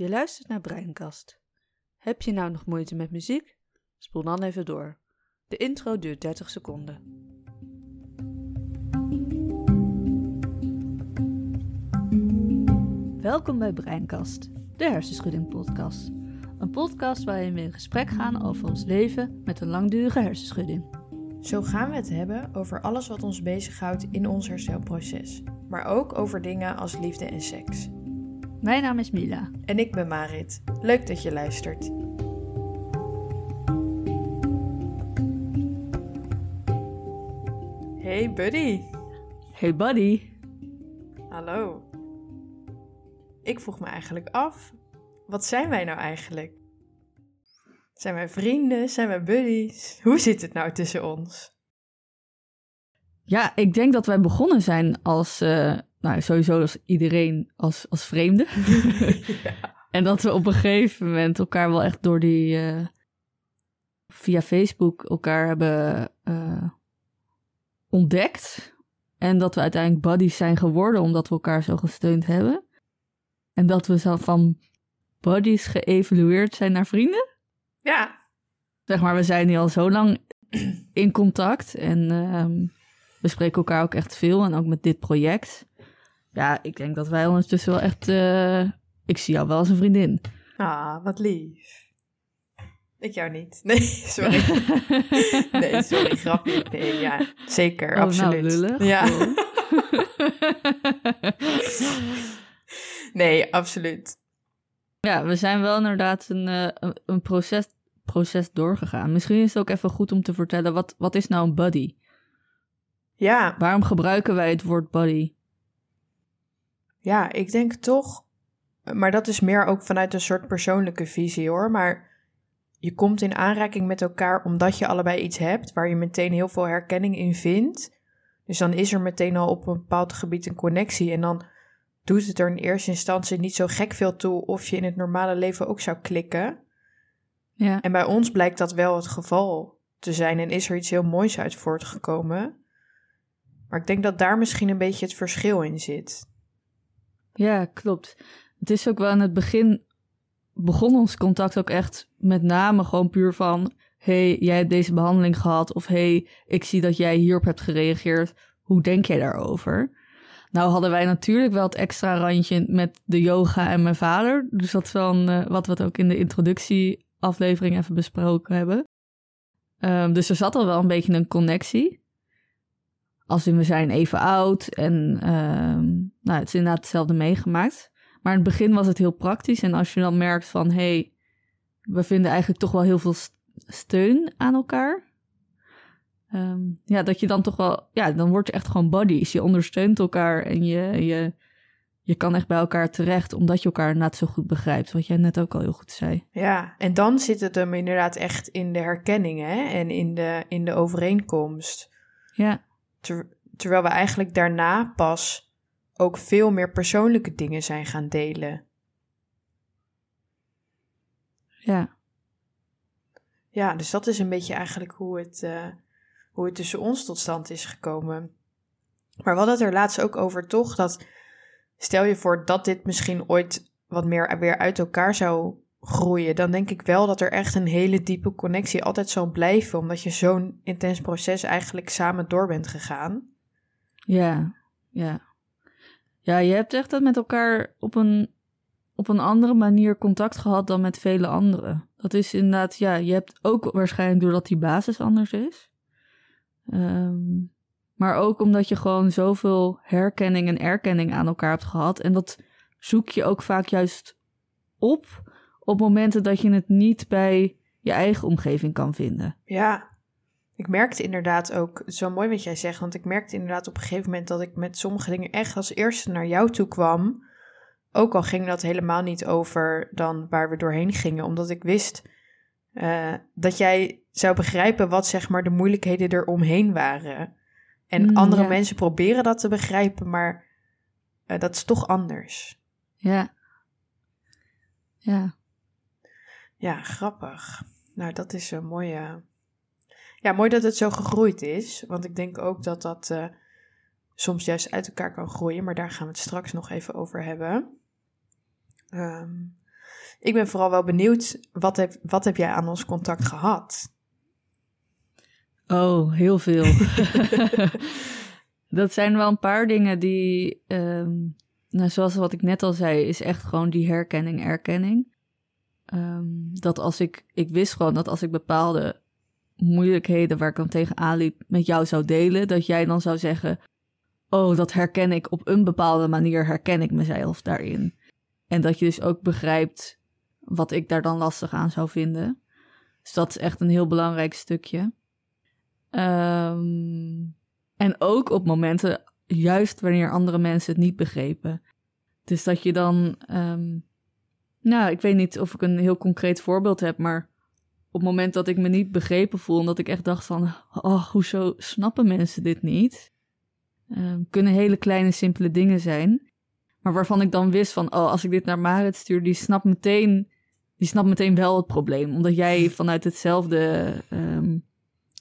Je luistert naar Breinkast. Heb je nou nog moeite met muziek? Spoel dan even door. De intro duurt 30 seconden. Welkom bij Breinkast, de hersenschudding podcast. Een podcast waarin we in gesprek gaan over ons leven met een langdurige hersenschudding. Zo gaan we het hebben over alles wat ons bezighoudt in ons herstelproces, maar ook over dingen als liefde en seks. Mijn naam is Mila. En ik ben Marit. Leuk dat je luistert. Hey buddy. Hey buddy. Hallo. Ik vroeg me eigenlijk af, wat zijn wij nou eigenlijk? Zijn wij vrienden? Zijn wij buddies? Hoe zit het nou tussen ons? Ja, ik denk dat wij begonnen zijn als, uh, nou sowieso als iedereen als, als vreemde. ja. En dat we op een gegeven moment elkaar wel echt door die, uh, via Facebook elkaar hebben uh, ontdekt. En dat we uiteindelijk buddies zijn geworden omdat we elkaar zo gesteund hebben. En dat we zo van buddies geëvalueerd zijn naar vrienden. Ja. Zeg maar, we zijn nu al zo lang in contact en uh, we spreken elkaar ook echt veel en ook met dit project. Ja, ik denk dat wij ondertussen wel echt, uh, ik zie jou wel als een vriendin. Ah, wat lief. Ik jou niet. Nee, sorry. nee, sorry, grapje. Nee, ja, zeker, oh, absoluut. Nou, lullig. Ja. nee, absoluut. Ja, we zijn wel inderdaad een, uh, een proces, proces doorgegaan. Misschien is het ook even goed om te vertellen, wat, wat is nou een buddy? Ja. Waarom gebruiken wij het woord buddy? Ja, ik denk toch, maar dat is meer ook vanuit een soort persoonlijke visie hoor, maar je komt in aanraking met elkaar omdat je allebei iets hebt waar je meteen heel veel herkenning in vindt. Dus dan is er meteen al op een bepaald gebied een connectie en dan doet het er in eerste instantie niet zo gek veel toe of je in het normale leven ook zou klikken. Ja. En bij ons blijkt dat wel het geval te zijn en is er iets heel moois uit voortgekomen. Maar ik denk dat daar misschien een beetje het verschil in zit. Ja, klopt. Het is ook wel in het begin begon ons contact ook echt met name gewoon puur van: hey, jij hebt deze behandeling gehad. Of hey, ik zie dat jij hierop hebt gereageerd. Hoe denk jij daarover? Nou hadden wij natuurlijk wel het extra randje met de yoga en mijn vader. Dus dat is wel uh, wat we ook in de introductieaflevering even besproken hebben. Um, dus er zat al wel een beetje een connectie. Als in we zijn even oud en um, nou, het is inderdaad hetzelfde meegemaakt. Maar in het begin was het heel praktisch. En als je dan merkt van, hé, hey, we vinden eigenlijk toch wel heel veel steun aan elkaar. Um, ja, dat je dan toch wel, ja, dan word je echt gewoon buddies. Je ondersteunt elkaar en je, je, je kan echt bij elkaar terecht, omdat je elkaar net zo goed begrijpt. Wat jij net ook al heel goed zei. Ja, en dan zit het hem inderdaad echt in de herkenning hè? en in de, in de overeenkomst. Ja. Ter, terwijl we eigenlijk daarna pas ook veel meer persoonlijke dingen zijn gaan delen. Ja. Ja, dus dat is een beetje eigenlijk hoe het, uh, hoe het tussen ons tot stand is gekomen. Maar we hadden het er laatst ook over, toch? Dat stel je voor dat dit misschien ooit wat meer weer uit elkaar zou groeien, dan denk ik wel dat er echt een hele diepe connectie altijd zal blijven, omdat je zo'n intens proces eigenlijk samen door bent gegaan. Ja, ja. Ja, je hebt echt dat met elkaar op een, op een andere manier contact gehad dan met vele anderen. Dat is inderdaad, ja, je hebt ook waarschijnlijk doordat die basis anders is. Um, maar ook omdat je gewoon zoveel herkenning en erkenning aan elkaar hebt gehad. En dat zoek je ook vaak juist op op momenten dat je het niet bij je eigen omgeving kan vinden. Ja, ik merkte inderdaad ook, zo mooi wat jij zegt, want ik merkte inderdaad op een gegeven moment dat ik met sommige dingen echt als eerste naar jou toe kwam. Ook al ging dat helemaal niet over dan waar we doorheen gingen, omdat ik wist uh, dat jij zou begrijpen wat zeg maar de moeilijkheden eromheen waren. En Mm, andere ja. mensen proberen dat te begrijpen, maar uh, dat is toch anders. Ja. Ja. Ja, grappig. Nou, dat is een mooie. Ja, mooi dat het zo gegroeid is. Want ik denk ook dat dat uh, soms juist uit elkaar kan groeien. Maar daar gaan we het straks nog even over hebben. Um, ik ben vooral wel benieuwd, wat heb, wat heb jij aan ons contact gehad? Oh, heel veel. dat zijn wel een paar dingen die, ehm, nou, zoals wat ik net al zei, is echt gewoon die herkenning, erkenning. Ehm, dat als ik, ik wist gewoon dat als ik bepaalde moeilijkheden waar ik dan tegenaan liep met jou zou delen, dat jij dan zou zeggen, oh, dat herken ik op een bepaalde manier, herken ik mezelf daarin. En dat je dus ook begrijpt wat ik daar dan lastig aan zou vinden. Dus dat is echt een heel belangrijk stukje. Ehm, en ook op momenten, juist wanneer andere mensen het niet begrepen. Dus dat je dan, ehm, nou, ik weet niet of ik een heel concreet voorbeeld heb, maar op het moment dat ik me niet begrepen voel en dat ik echt dacht van, oh, hoezo snappen mensen dit niet? Um, kunnen hele kleine, simpele dingen zijn. Maar waarvan ik dan wist van, oh, als ik dit naar Marit stuur, die snapt meteen, die snapt meteen wel het probleem. Omdat jij vanuit hetzelfde, um,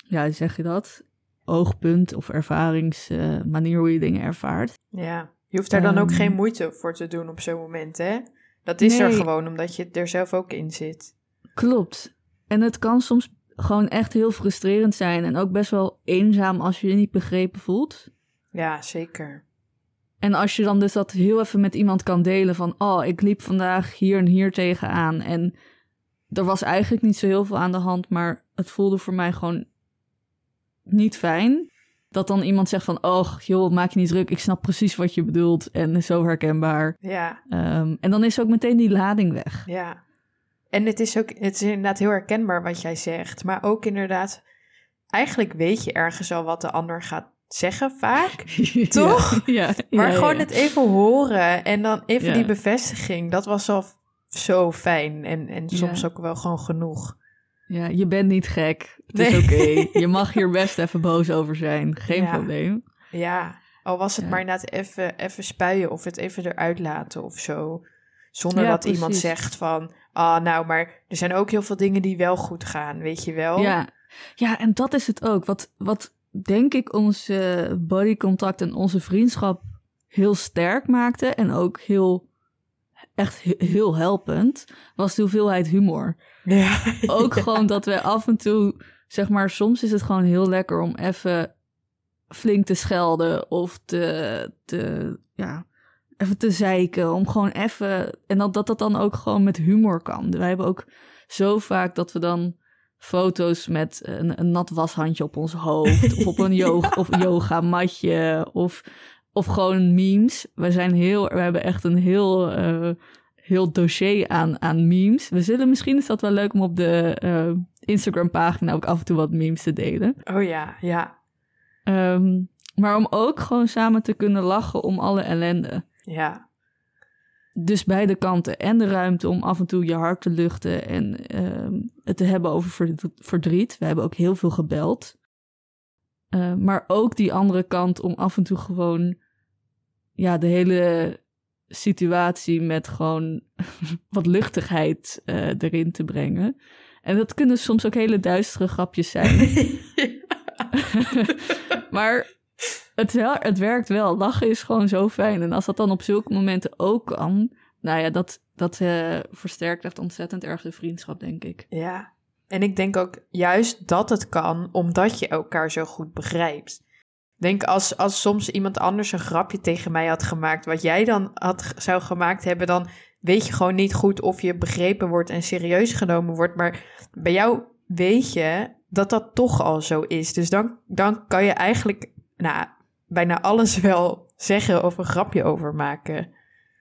ja, zeg je dat? Oogpunt of ervaringsmanier uh, hoe je dingen ervaart. Ja, je hoeft daar dan ook geen moeite voor te doen op zo'n moment, hè? Dat is nee, er gewoon, omdat je er zelf ook in zit. Klopt. En het kan soms gewoon echt heel frustrerend zijn en ook best wel eenzaam als je je niet begrepen voelt. Ja, zeker. En als je dan dus dat heel even met iemand kan delen van, oh, ik liep vandaag hier en hier tegenaan en er was eigenlijk niet zo heel veel aan de hand, maar het voelde voor mij gewoon niet fijn. Dat dan iemand zegt van, oh, joh, maak je niet druk, ik snap precies wat je bedoelt en zo herkenbaar. Ja. Um, en dan is ook meteen die lading weg. Ja. En het is ook, het is inderdaad heel herkenbaar wat jij zegt, maar ook inderdaad, eigenlijk weet je ergens al wat de ander gaat zeggen vaak, toch? Ja, maar ja, gewoon het even horen en dan even die bevestiging, dat was al zo fijn en, en soms ook wel gewoon genoeg. Ja, je bent niet gek. Het is oké. Je mag hier best even boos over zijn. Geen probleem. Ja, al was het maar inderdaad even, even spuien of het even eruit laten of zo. Zonder dat precies. iemand zegt van, ah, nou, maar er zijn ook heel veel dingen die wel goed gaan, weet je wel? Ja, ja en dat is het ook. Wat, wat denk ik ons uh, bodycontact en onze vriendschap heel sterk maakte en ook heel echt heel helpend was de hoeveelheid humor. Ja, ook ja. gewoon dat we af en toe zeg maar soms is het gewoon heel lekker om even flink te schelden of te, te ja even te zeiken om gewoon even en dat dat dat dan ook gewoon met humor kan. Wij hebben ook zo vaak dat we dan foto's met een, een nat washandje op ons hoofd. of op een yoga, of yoga matje. Of, of gewoon memes. We, zijn heel, we hebben echt een heel, uh, heel dossier aan, aan memes. We zullen misschien is dat wel leuk om op de uh, Instagram pagina ook af en toe wat memes te delen. Oh ja, ja. Um, maar om ook gewoon samen te kunnen lachen om alle ellende. Ja dus beide kanten. En de ruimte om af en toe je hart te luchten en uh, het te hebben over verdriet. We hebben ook heel veel gebeld. Uh, maar ook die andere kant om af en toe gewoon ja, de hele situatie met gewoon wat luchtigheid uh, erin te brengen. En dat kunnen soms ook hele duistere grapjes zijn. maar het, het werkt wel. Lachen is gewoon zo fijn. En als dat dan op zulke momenten ook kan, nou ja, dat, dat uh, versterkt echt ontzettend erg de vriendschap, denk ik. Ja, en ik denk ook juist dat het kan, omdat je elkaar zo goed begrijpt. Denk als, als soms iemand anders een grapje tegen mij had gemaakt, wat jij dan had, zou gemaakt hebben, dan weet je gewoon niet goed of je begrepen wordt en serieus genomen wordt. Maar bij jou weet je dat dat toch al zo is. Dus dan, dan kan je eigenlijk, nou, bijna alles wel zeggen of een grapje over maken.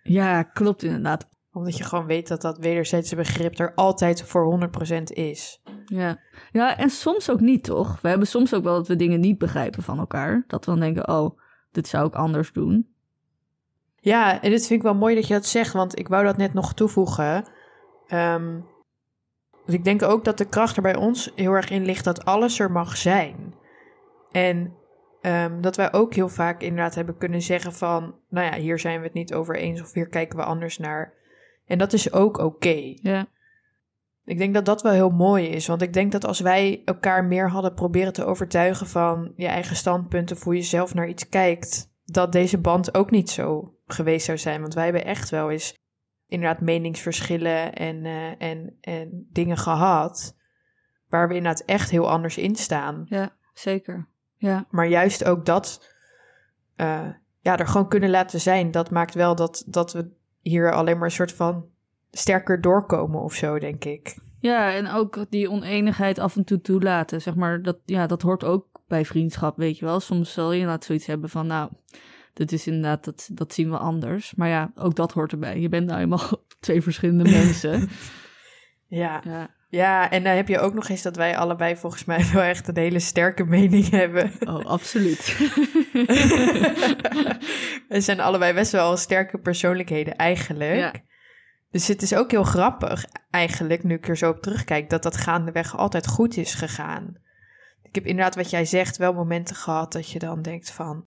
Ja, klopt inderdaad. Omdat je gewoon weet dat dat wederzijdse begrip er altijd voor 100% is. Ja. ja, en soms ook niet, toch? We hebben soms ook wel dat we dingen niet begrijpen van elkaar. Dat we dan denken, oh, dit zou ik anders doen. Ja, en dit vind ik wel mooi dat je dat zegt, want ik wou dat net nog toevoegen. Um, dus ik denk ook dat de kracht er bij ons heel erg in ligt dat alles er mag zijn. En Um, dat wij ook heel vaak inderdaad hebben kunnen zeggen van, nou ja, hier zijn we het niet over eens of hier kijken we anders naar. En dat is ook oké. Okay. Ja. Ik denk dat dat wel heel mooi is, want ik denk dat als wij elkaar meer hadden proberen te overtuigen van je eigen standpunten, hoe je zelf naar iets kijkt, dat deze band ook niet zo geweest zou zijn. Want wij hebben echt wel eens inderdaad meningsverschillen en, eh, en, en dingen gehad. Waar we inderdaad echt heel anders in staan. Ja, zeker. Ja. Maar juist ook dat, eh, ja, er gewoon kunnen laten zijn. Dat maakt wel dat, dat we hier alleen maar een soort van sterker doorkomen of zo, denk ik. Ja, en ook die oneenigheid af en toe toelaten. Zeg maar, dat, ja, dat hoort ook bij vriendschap, weet je wel. Soms zal je inderdaad zoiets hebben van, nou, dit is inderdaad, dat, dat zien we anders. Maar ja, ook dat hoort erbij. Je bent nou eenmaal twee verschillende mensen. Ja. ja. Ja, en dan heb je ook nog eens dat wij allebei volgens mij wel echt een hele sterke mening hebben. Oh, absoluut. we zijn allebei best wel sterke persoonlijkheden eigenlijk. Ja. Dus het is ook heel grappig eigenlijk, nu ik er zo op terugkijk, dat dat gaandeweg altijd goed is gegaan. Ik heb inderdaad wat jij zegt wel momenten gehad dat je dan denkt van...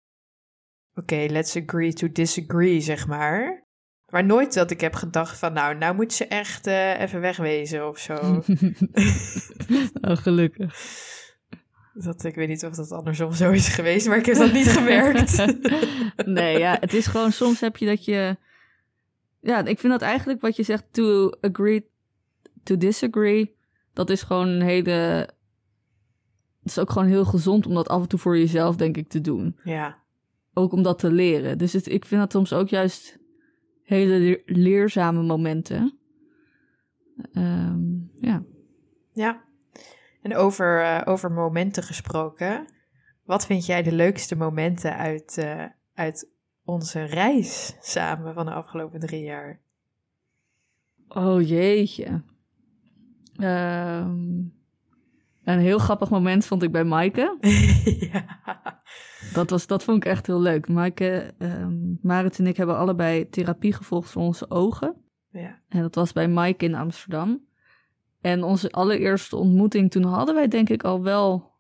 Oké, let's agree to disagree, zeg maar. Maar nooit dat ik heb gedacht van, nou, nou moet ze echt uh, even wegwezen of zo. oh, gelukkig. Dat, ik weet niet of dat andersom zo is geweest, maar ik heb dat niet gemerkt. nee, ja, het is gewoon, soms heb je dat je... Ja, ik vind dat eigenlijk wat je zegt, to agree to disagree, dat is gewoon een hele... Het is ook gewoon heel gezond om dat af en toe voor jezelf, denk ik, te doen. Ja. Ook om dat te leren. Dus het, ik vind dat soms ook juist hele leerzame momenten. Um, ja. Ja. En over, uh, over momenten gesproken. Wat vind jij de leukste momenten uit, uh, uit onze reis samen van de afgelopen drie jaar? Oh jeetje. Um, een heel grappig moment vond ik bij Maaike. ja. Dat, was, dat vond ik echt heel leuk. Maaike, um, Marit en ik hebben allebei therapie gevolgd voor onze ogen. Ja. En dat was bij Maaike in Amsterdam. En onze allereerste ontmoeting, toen hadden wij denk ik al wel,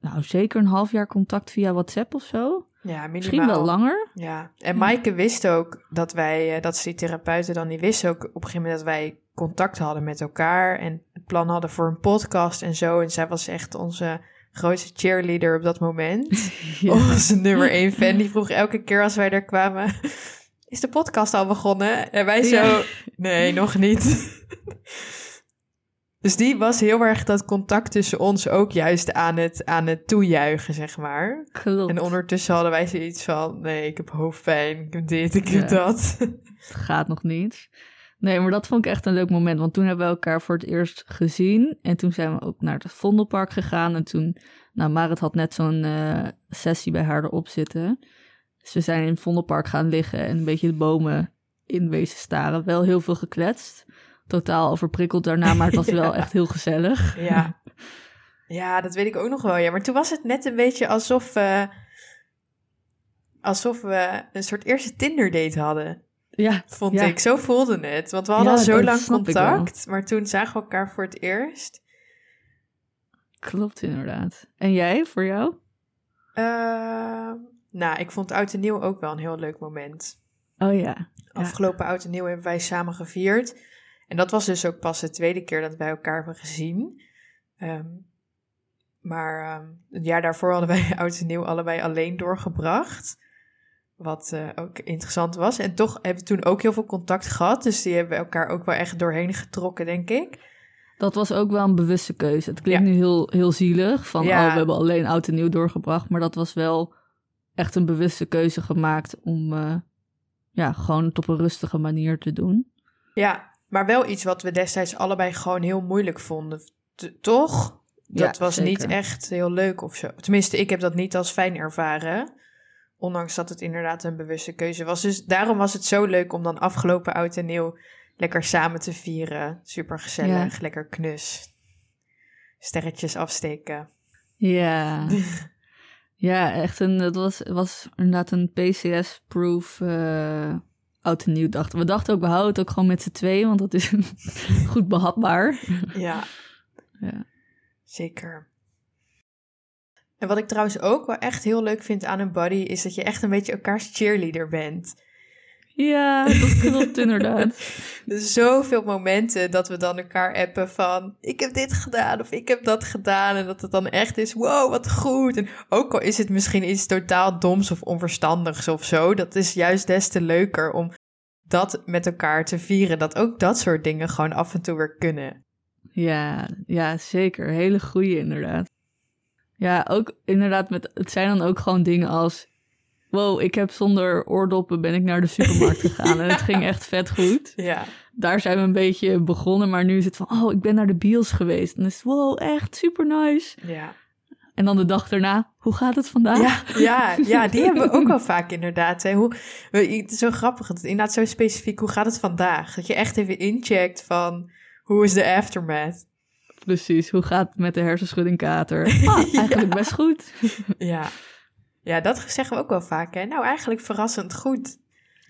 nou zeker een half jaar contact via WhatsApp of zo. Ja, minimaal. Misschien wel langer. Ja, en Maaike wist ook dat wij, eh, dat ze die therapeuten dan, die wist ook op een gegeven moment dat wij contact hadden met elkaar en het plan hadden voor een podcast en zo. En zij was echt onze grootste cheerleader op dat moment. Ja. Onze nummer één fan. Die vroeg elke keer als wij er kwamen: Is de podcast al begonnen? En wij zo: Nee, nog niet. Dus die was heel erg dat contact tussen ons ook juist aan het, aan het toejuichen, zeg maar. Klopt. En ondertussen hadden wij zoiets van: nee, ik heb hoofdpijn, ik heb dit, ik heb dat. Het gaat nog niet. Nee, maar dat vond ik echt een leuk moment. Want toen hebben we elkaar voor het eerst gezien. En toen zijn we ook naar het Vondelpark gegaan. En toen, nou, Marit had net zo'n uh, sessie bij haar erop zitten. Dus we zijn in het Vondelpark gaan liggen en een beetje de bomen in wezen staren. Wel heel veel gekletst. Totaal overprikkeld daarna, maar het was wel echt heel gezellig. Ja. ja, dat weet ik ook nog wel. Ja, maar toen was het net een beetje alsof, uh, alsof we een soort eerste Tinder-date hadden. Ja, vond ik. Zo voelde het. Want we hadden al zo lang contact, maar toen zagen we elkaar voor het eerst. Klopt, inderdaad. En jij, voor jou? Uh, nou, ik vond Oud en Nieuw ook wel een heel leuk moment. Oh ja. Afgelopen Oud en Nieuw hebben wij samen gevierd. En dat was dus ook pas de tweede keer dat wij elkaar hebben gezien. Um, maar um, het jaar daarvoor hadden wij Oud en Nieuw allebei alleen doorgebracht. Wat uh, ook interessant was. En toch hebben we toen ook heel veel contact gehad. Dus die hebben elkaar ook wel echt doorheen getrokken, denk ik. Dat was ook wel een bewuste keuze. Het klinkt nu heel, heel zielig. Van, ja. oh, we hebben alleen oud en nieuw doorgebracht. Maar dat was wel echt een bewuste keuze gemaakt om... Uh, ja, gewoon het op een rustige manier te doen. Ja, maar wel iets wat we destijds allebei gewoon heel moeilijk vonden. T toch? Dat ja, was zeker. niet echt heel leuk of zo. Tenminste, ik heb dat niet als fijn ervaren. Ondanks dat het inderdaad een bewuste keuze was. Dus daarom was het zo leuk om dan afgelopen oud en nieuw lekker samen te vieren. Super gezellig, ja. lekker knus. Sterretjes afsteken. Ja. ja, echt een, het was, was inderdaad een PCS-proof uh, oud en nieuw. Dachten. We dachten ook, we houden het ook gewoon met z'n tweeën, want dat is goed behapbaar. ja. ja. Zeker. En wat ik trouwens ook wel echt heel leuk vind aan een buddy, is dat je echt een beetje elkaars cheerleader bent. Ja, dat klopt inderdaad. Dus zoveel momenten dat we dan elkaar appen van... ik heb dit gedaan of ik heb dat gedaan. En dat het dan echt is, wow, wat goed. En ook al is het misschien iets totaal doms of onverstandigs of zo... dat is juist des te leuker om dat met elkaar te vieren. Dat ook dat soort dingen gewoon af en toe weer kunnen. Ja, ja, zeker. Hele goede inderdaad. Ja, ook inderdaad, met, het zijn dan ook gewoon dingen als... Wow, ik heb zonder oordoppen ben ik naar de supermarkt gegaan en het ging echt vet goed. Ja. Daar zijn we een beetje begonnen, maar nu is het van, oh, ik ben naar de bios geweest. En dan is het, wow, echt super nice. Ja. En dan de dag daarna, hoe gaat het vandaag? Ja, ja, ja, die hebben we ook wel vaak inderdaad. Hè. Hoe, het is zo grappig, het inderdaad zo specifiek. Hoe gaat het vandaag? Dat je echt even incheckt van, hoe is de aftermath? Precies, hoe gaat het met de hersenschuddingkater? Ah, eigenlijk best goed. Ja. Ja, dat zeggen we ook wel vaak. Hè. Nou, eigenlijk verrassend goed.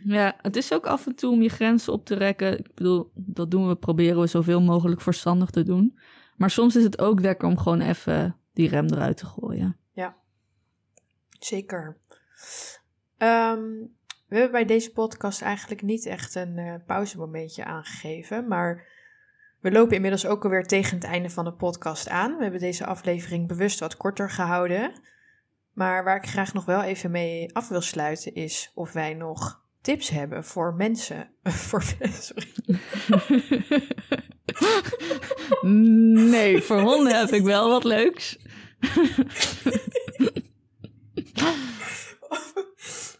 Ja, het is ook af en toe om je grenzen op te rekken. Ik bedoel, dat doen we, proberen we zoveel mogelijk verstandig te doen. Maar soms is het ook lekker om gewoon even die rem eruit te gooien. Zeker. Ehm, we hebben bij deze podcast eigenlijk niet echt een eh, pauzemomentje aangegeven, maar we lopen inmiddels ook alweer tegen het einde van de podcast aan. We hebben deze aflevering bewust wat korter gehouden. Maar waar ik graag nog wel even mee af wil sluiten is of wij nog tips hebben voor mensen. voor, sorry. nee, voor honden heb ik wel wat leuks.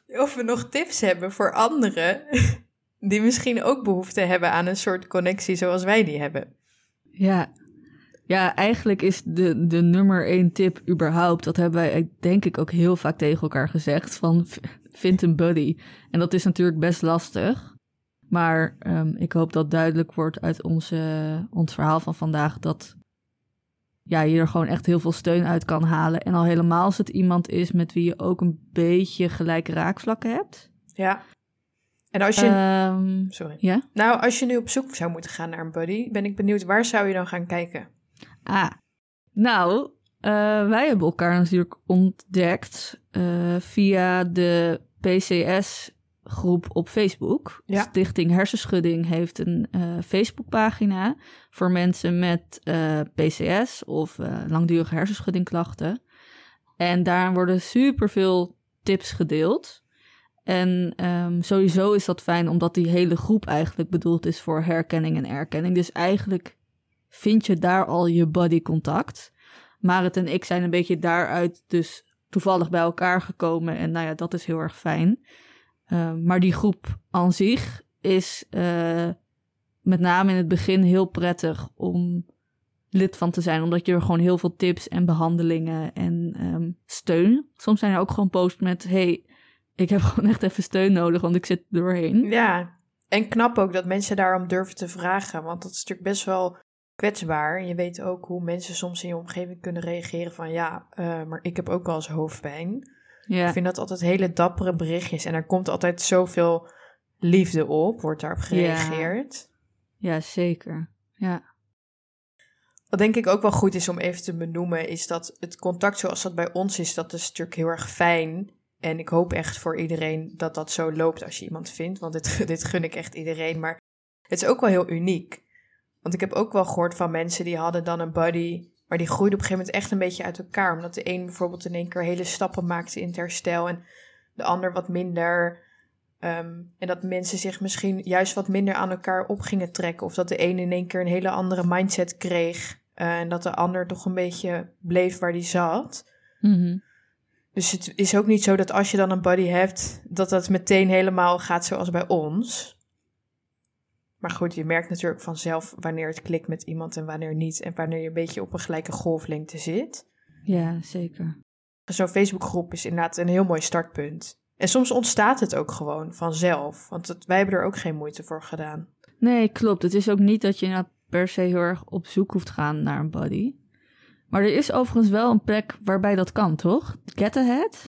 Of we nog tips hebben voor anderen die misschien ook behoefte hebben aan een soort connectie zoals wij die hebben. Ja, ja eigenlijk is de, de nummer één tip überhaupt... dat hebben wij denk ik ook heel vaak tegen elkaar gezegd... van vind een buddy. En dat is natuurlijk best lastig. Maar ehm, ik hoop dat duidelijk wordt uit onze, ons verhaal van vandaag... dat ja, je er gewoon echt heel veel steun uit kan halen. En al helemaal als het iemand is met wie je ook een beetje gelijke raakvlakken hebt. Ja. En als je... Ehm, Sorry. ja? Nou, als je nu op zoek zou moeten gaan naar een buddy, ben ik benieuwd waar zou je dan gaan kijken? Ah, nou, eh, wij hebben elkaar natuurlijk ontdekt eh, via de PCS-groep op Facebook. Ja. Stichting Hersenschudding heeft een eh, Facebookpagina voor mensen met PCS of langdurige hersenschuddingklachten. En daar worden superveel tips gedeeld. En ehm, sowieso is dat fijn omdat die hele groep eigenlijk bedoeld is voor herkenning en erkenning. Dus eigenlijk vind je daar al je bodycontact. Marit en ik zijn een beetje daaruit dus toevallig bij elkaar gekomen. En nou ja, dat is heel erg fijn. Uh, maar die groep aan zich is uh, met name in het begin heel prettig om lid van te zijn. Omdat je er gewoon heel veel tips en behandelingen en um, steun. Soms zijn er ook gewoon posts met... Hey, ik heb gewoon echt even steun nodig, want ik zit doorheen. Ja, en knap ook dat mensen daarom durven te vragen. Want dat is natuurlijk best wel kwetsbaar. En je weet ook hoe mensen soms in je omgeving kunnen reageren van... ja, uh, maar ik heb ook wel eens hoofdpijn. Ja. Ik vind dat altijd hele dappere berichtjes. En er komt altijd zoveel liefde op, wordt daarop gereageerd. Ja, ja zeker. Ja. Wat denk ik ook wel goed is om even te benoemen... is dat het contact zoals dat bij ons is... dat is natuurlijk heel erg fijn... En ik hoop echt voor iedereen dat dat zo loopt als je iemand vindt. Want dit, dit gun ik echt iedereen. Maar het is ook wel heel uniek. Want ik heb ook wel gehoord van mensen die hadden dan een buddy. Maar die groeide op een gegeven moment echt een beetje uit elkaar. Omdat de een bijvoorbeeld in één keer hele stappen maakte in het herstel. En de ander wat minder. Um, en dat mensen zich misschien juist wat minder aan elkaar op gingen trekken. Of dat de een in één keer een hele andere mindset kreeg. Uh, en dat de ander toch een beetje bleef waar die zat. Mm -hmm. Dus het is ook niet zo dat als je dan een buddy hebt, dat dat meteen helemaal gaat zoals bij ons. Maar goed, je merkt natuurlijk vanzelf wanneer het klikt met iemand en wanneer niet. En wanneer je een beetje op een gelijke golflengte zit. Ja, zeker. Zo'n Facebookgroep is inderdaad een heel mooi startpunt. En soms ontstaat het ook gewoon vanzelf. Want het, wij hebben er ook geen moeite voor gedaan. Nee, klopt. Het is ook niet dat je nou per se heel erg op zoek hoeft te gaan naar een buddy. Maar er is overigens wel een plek waarbij dat kan, toch? Get Ahead?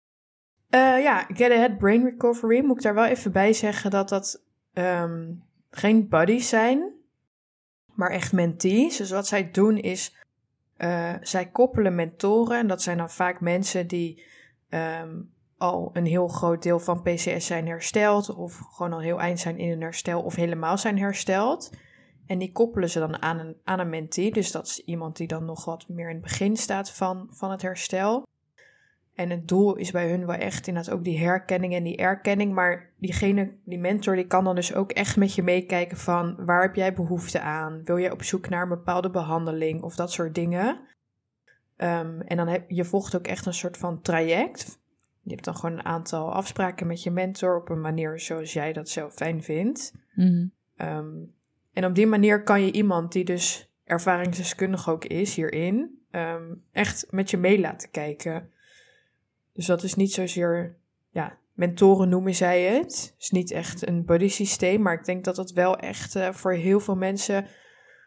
Uh, ja, Get Ahead Brain Recovery. Moet ik daar wel even bij zeggen dat dat um, geen buddies zijn, maar echt mentees. Dus wat zij doen is, uh, zij koppelen mentoren. En dat zijn dan vaak mensen die um, al een heel groot deel van PCS zijn hersteld. Of gewoon al heel eind zijn in een herstel of helemaal zijn hersteld. En die koppelen ze dan aan een, aan een mentee. Dus dat is iemand die dan nog wat meer in het begin staat van, van het herstel. En het doel is bij hun wel echt inderdaad ook die herkenning en die erkenning. Maar diegene, die mentor, die kan dan dus ook echt met je meekijken van waar heb jij behoefte aan? Wil je op zoek naar een bepaalde behandeling of dat soort dingen? Ehm, en dan heb je volgt ook echt een soort van traject. Je hebt dan gewoon een aantal afspraken met je mentor op een manier zoals jij dat zelf fijn vindt. Mhm. Ehm, en op die manier kan je iemand die dus ervaringsdeskundig ook is hierin, ehm, echt met je mee laten kijken. Dus dat is niet zozeer, ja, mentoren noemen zij het. Het is niet echt een buddy systeem, maar ik denk dat het wel echt eh, voor heel veel mensen,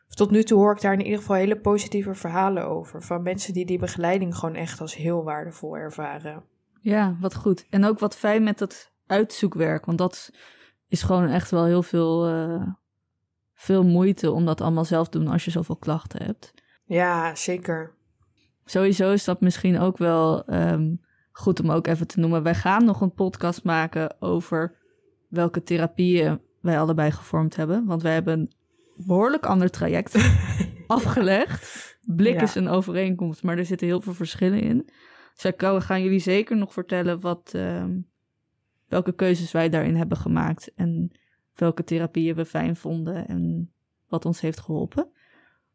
tot nu toe hoor ik daar in ieder geval hele positieve verhalen over. Van mensen die die begeleiding gewoon echt als heel waardevol ervaren. Ja, wat goed. En ook wat fijn met dat uitzoekwerk, want dat is gewoon echt wel heel veel, eh, veel moeite om dat allemaal zelf te doen als je zoveel klachten hebt. Ja, zeker. Sowieso is dat misschien ook wel ehm, goed om ook even te noemen. Wij gaan nog een podcast maken over welke therapieën wij allebei gevormd hebben. Want wij hebben een behoorlijk ander traject afgelegd. Blik Ja. is een overeenkomst, maar er zitten heel veel verschillen in. Dus ko- gaan jullie zeker nog vertellen wat, ehm, welke keuzes wij daarin hebben gemaakt. En welke therapieën we fijn vonden en wat ons heeft geholpen.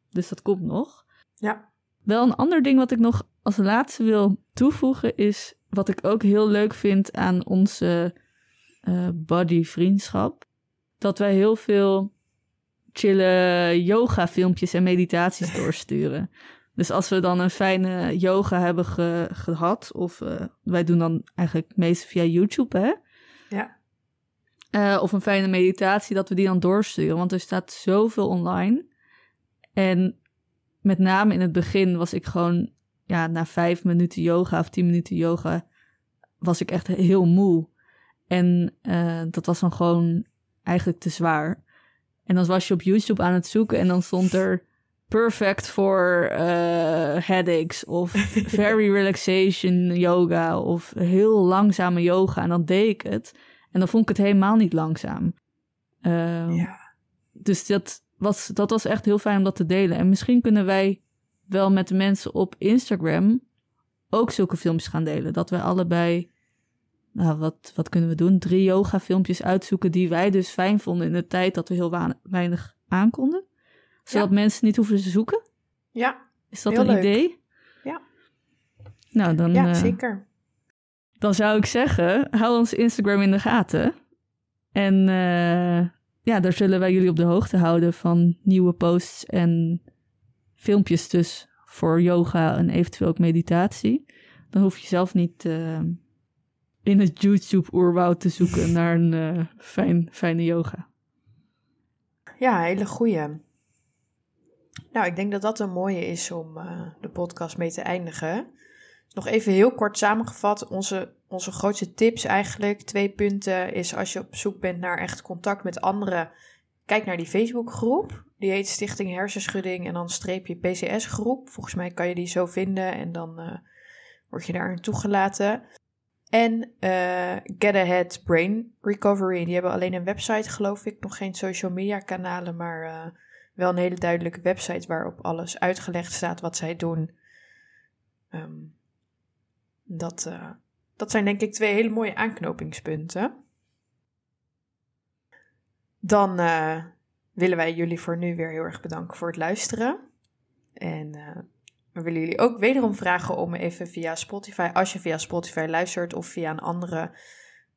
Dus dat komt nog. Ja. Wel een ander ding wat ik nog als laatste wil toevoegen is wat ik ook heel leuk vind aan onze eh buddy vriendschap. Dat wij heel veel chille yoga filmpjes en meditaties doorsturen. Dus als we dan een fijne yoga hebben ge- gehad, of eh, wij doen dan eigenlijk meest via YouTube, hè? Ja. Eh, of een fijne meditatie, dat we die dan doorsturen. Want er staat zoveel online. En met name in het begin was ik gewoon, ja, na vijf minuten yoga of tien minuten yoga, was ik echt heel moe. En eh, dat was dan gewoon eigenlijk te zwaar. En dan was je op YouTube aan het zoeken en dan stond er perfect voor eh, headaches of very relaxation yoga of heel langzame yoga. En dan deed ik het. En dan vond ik het helemaal niet langzaam. Ehm, Ja. dus dat was, dat was echt heel fijn om dat te delen. En misschien kunnen wij wel met de mensen op Instagram ook zulke filmpjes gaan delen. Dat wij allebei, nou wat, wat kunnen we doen? Drie yoga filmpjes uitzoeken die wij dus fijn vonden in de tijd dat we heel weinig aankonden. Zodat mensen niet hoeven te zoeken. Ja, Is dat Heel een leuk. idee? Ja. Nou, dan, ja eh, zeker. dan zou ik zeggen, hou ons Instagram in de gaten. En eh, ja, daar zullen wij jullie op de hoogte houden van nieuwe posts en filmpjes dus voor yoga en eventueel ook meditatie. Dan hoef je zelf niet eh, in het YouTube-oerwoud te zoeken naar een eh, fijn, fijne yoga. Ja, hele goeie. Nou, ik denk dat dat een mooie is om eh, de podcast mee te eindigen. Nog even heel kort samengevat, onze, onze grootste tips eigenlijk, twee punten, is als je op zoek bent naar echt contact met anderen, kijk naar die Facebookgroep. Die heet Stichting Hersenschudding en dan streep je PCS groep. Volgens mij kan je die zo vinden en dan eh, word je daar toegelaten. En eh, Get Ahead Brain Recovery. Die hebben alleen een website, geloof ik. Nog geen social media kanalen, maar eh, wel een hele duidelijke website waarop alles uitgelegd staat wat zij doen. Ehm, dat, dat zijn denk ik twee hele mooie aanknopingspunten. Dan eh, willen wij jullie voor nu weer heel erg bedanken voor het luisteren. En eh, we willen jullie ook wederom vragen om even via Spotify, als je via Spotify luistert of via een andere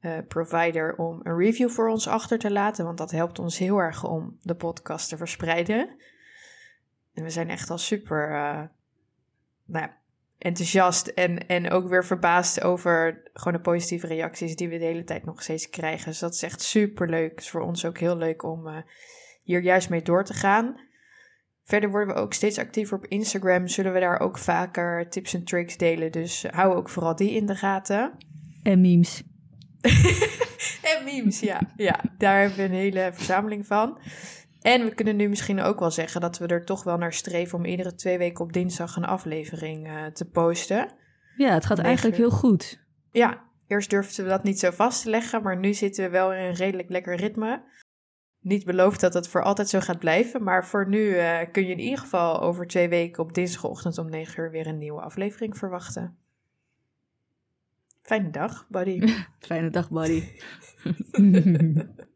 eh, provider, om een review voor ons achter te laten. Want dat helpt ons heel erg om de podcast te verspreiden. En we zijn echt al super nou ja, enthousiast en, en ook weer verbaasd over gewoon de positieve reacties die we de hele tijd nog steeds krijgen. Dus dat is echt super leuk. Het is voor ons ook heel leuk om eh, hier juist mee door te gaan. Verder worden we ook steeds actiever op Instagram. Zullen we daar ook vaker tips en tricks delen. Dus hou ook vooral die in de gaten. En memes. En memes, ja. ja. Daar hebben we een hele verzameling van. En we kunnen nu misschien ook wel zeggen dat we er toch wel naar streven om iedere twee weken op dinsdag een aflevering eh, te posten. Ja, het gaat eigenlijk heel goed. Ja, eerst durfden we dat niet zo vast te leggen, maar nu zitten we wel in een redelijk lekker ritme. Niet beloofd dat het voor altijd zo gaat blijven, maar voor nu eh, kun je in ieder geval over twee weken op dinsdagochtend om 9 uur weer een nieuwe aflevering verwachten. Fijne dag, buddy. Fijne dag, buddy.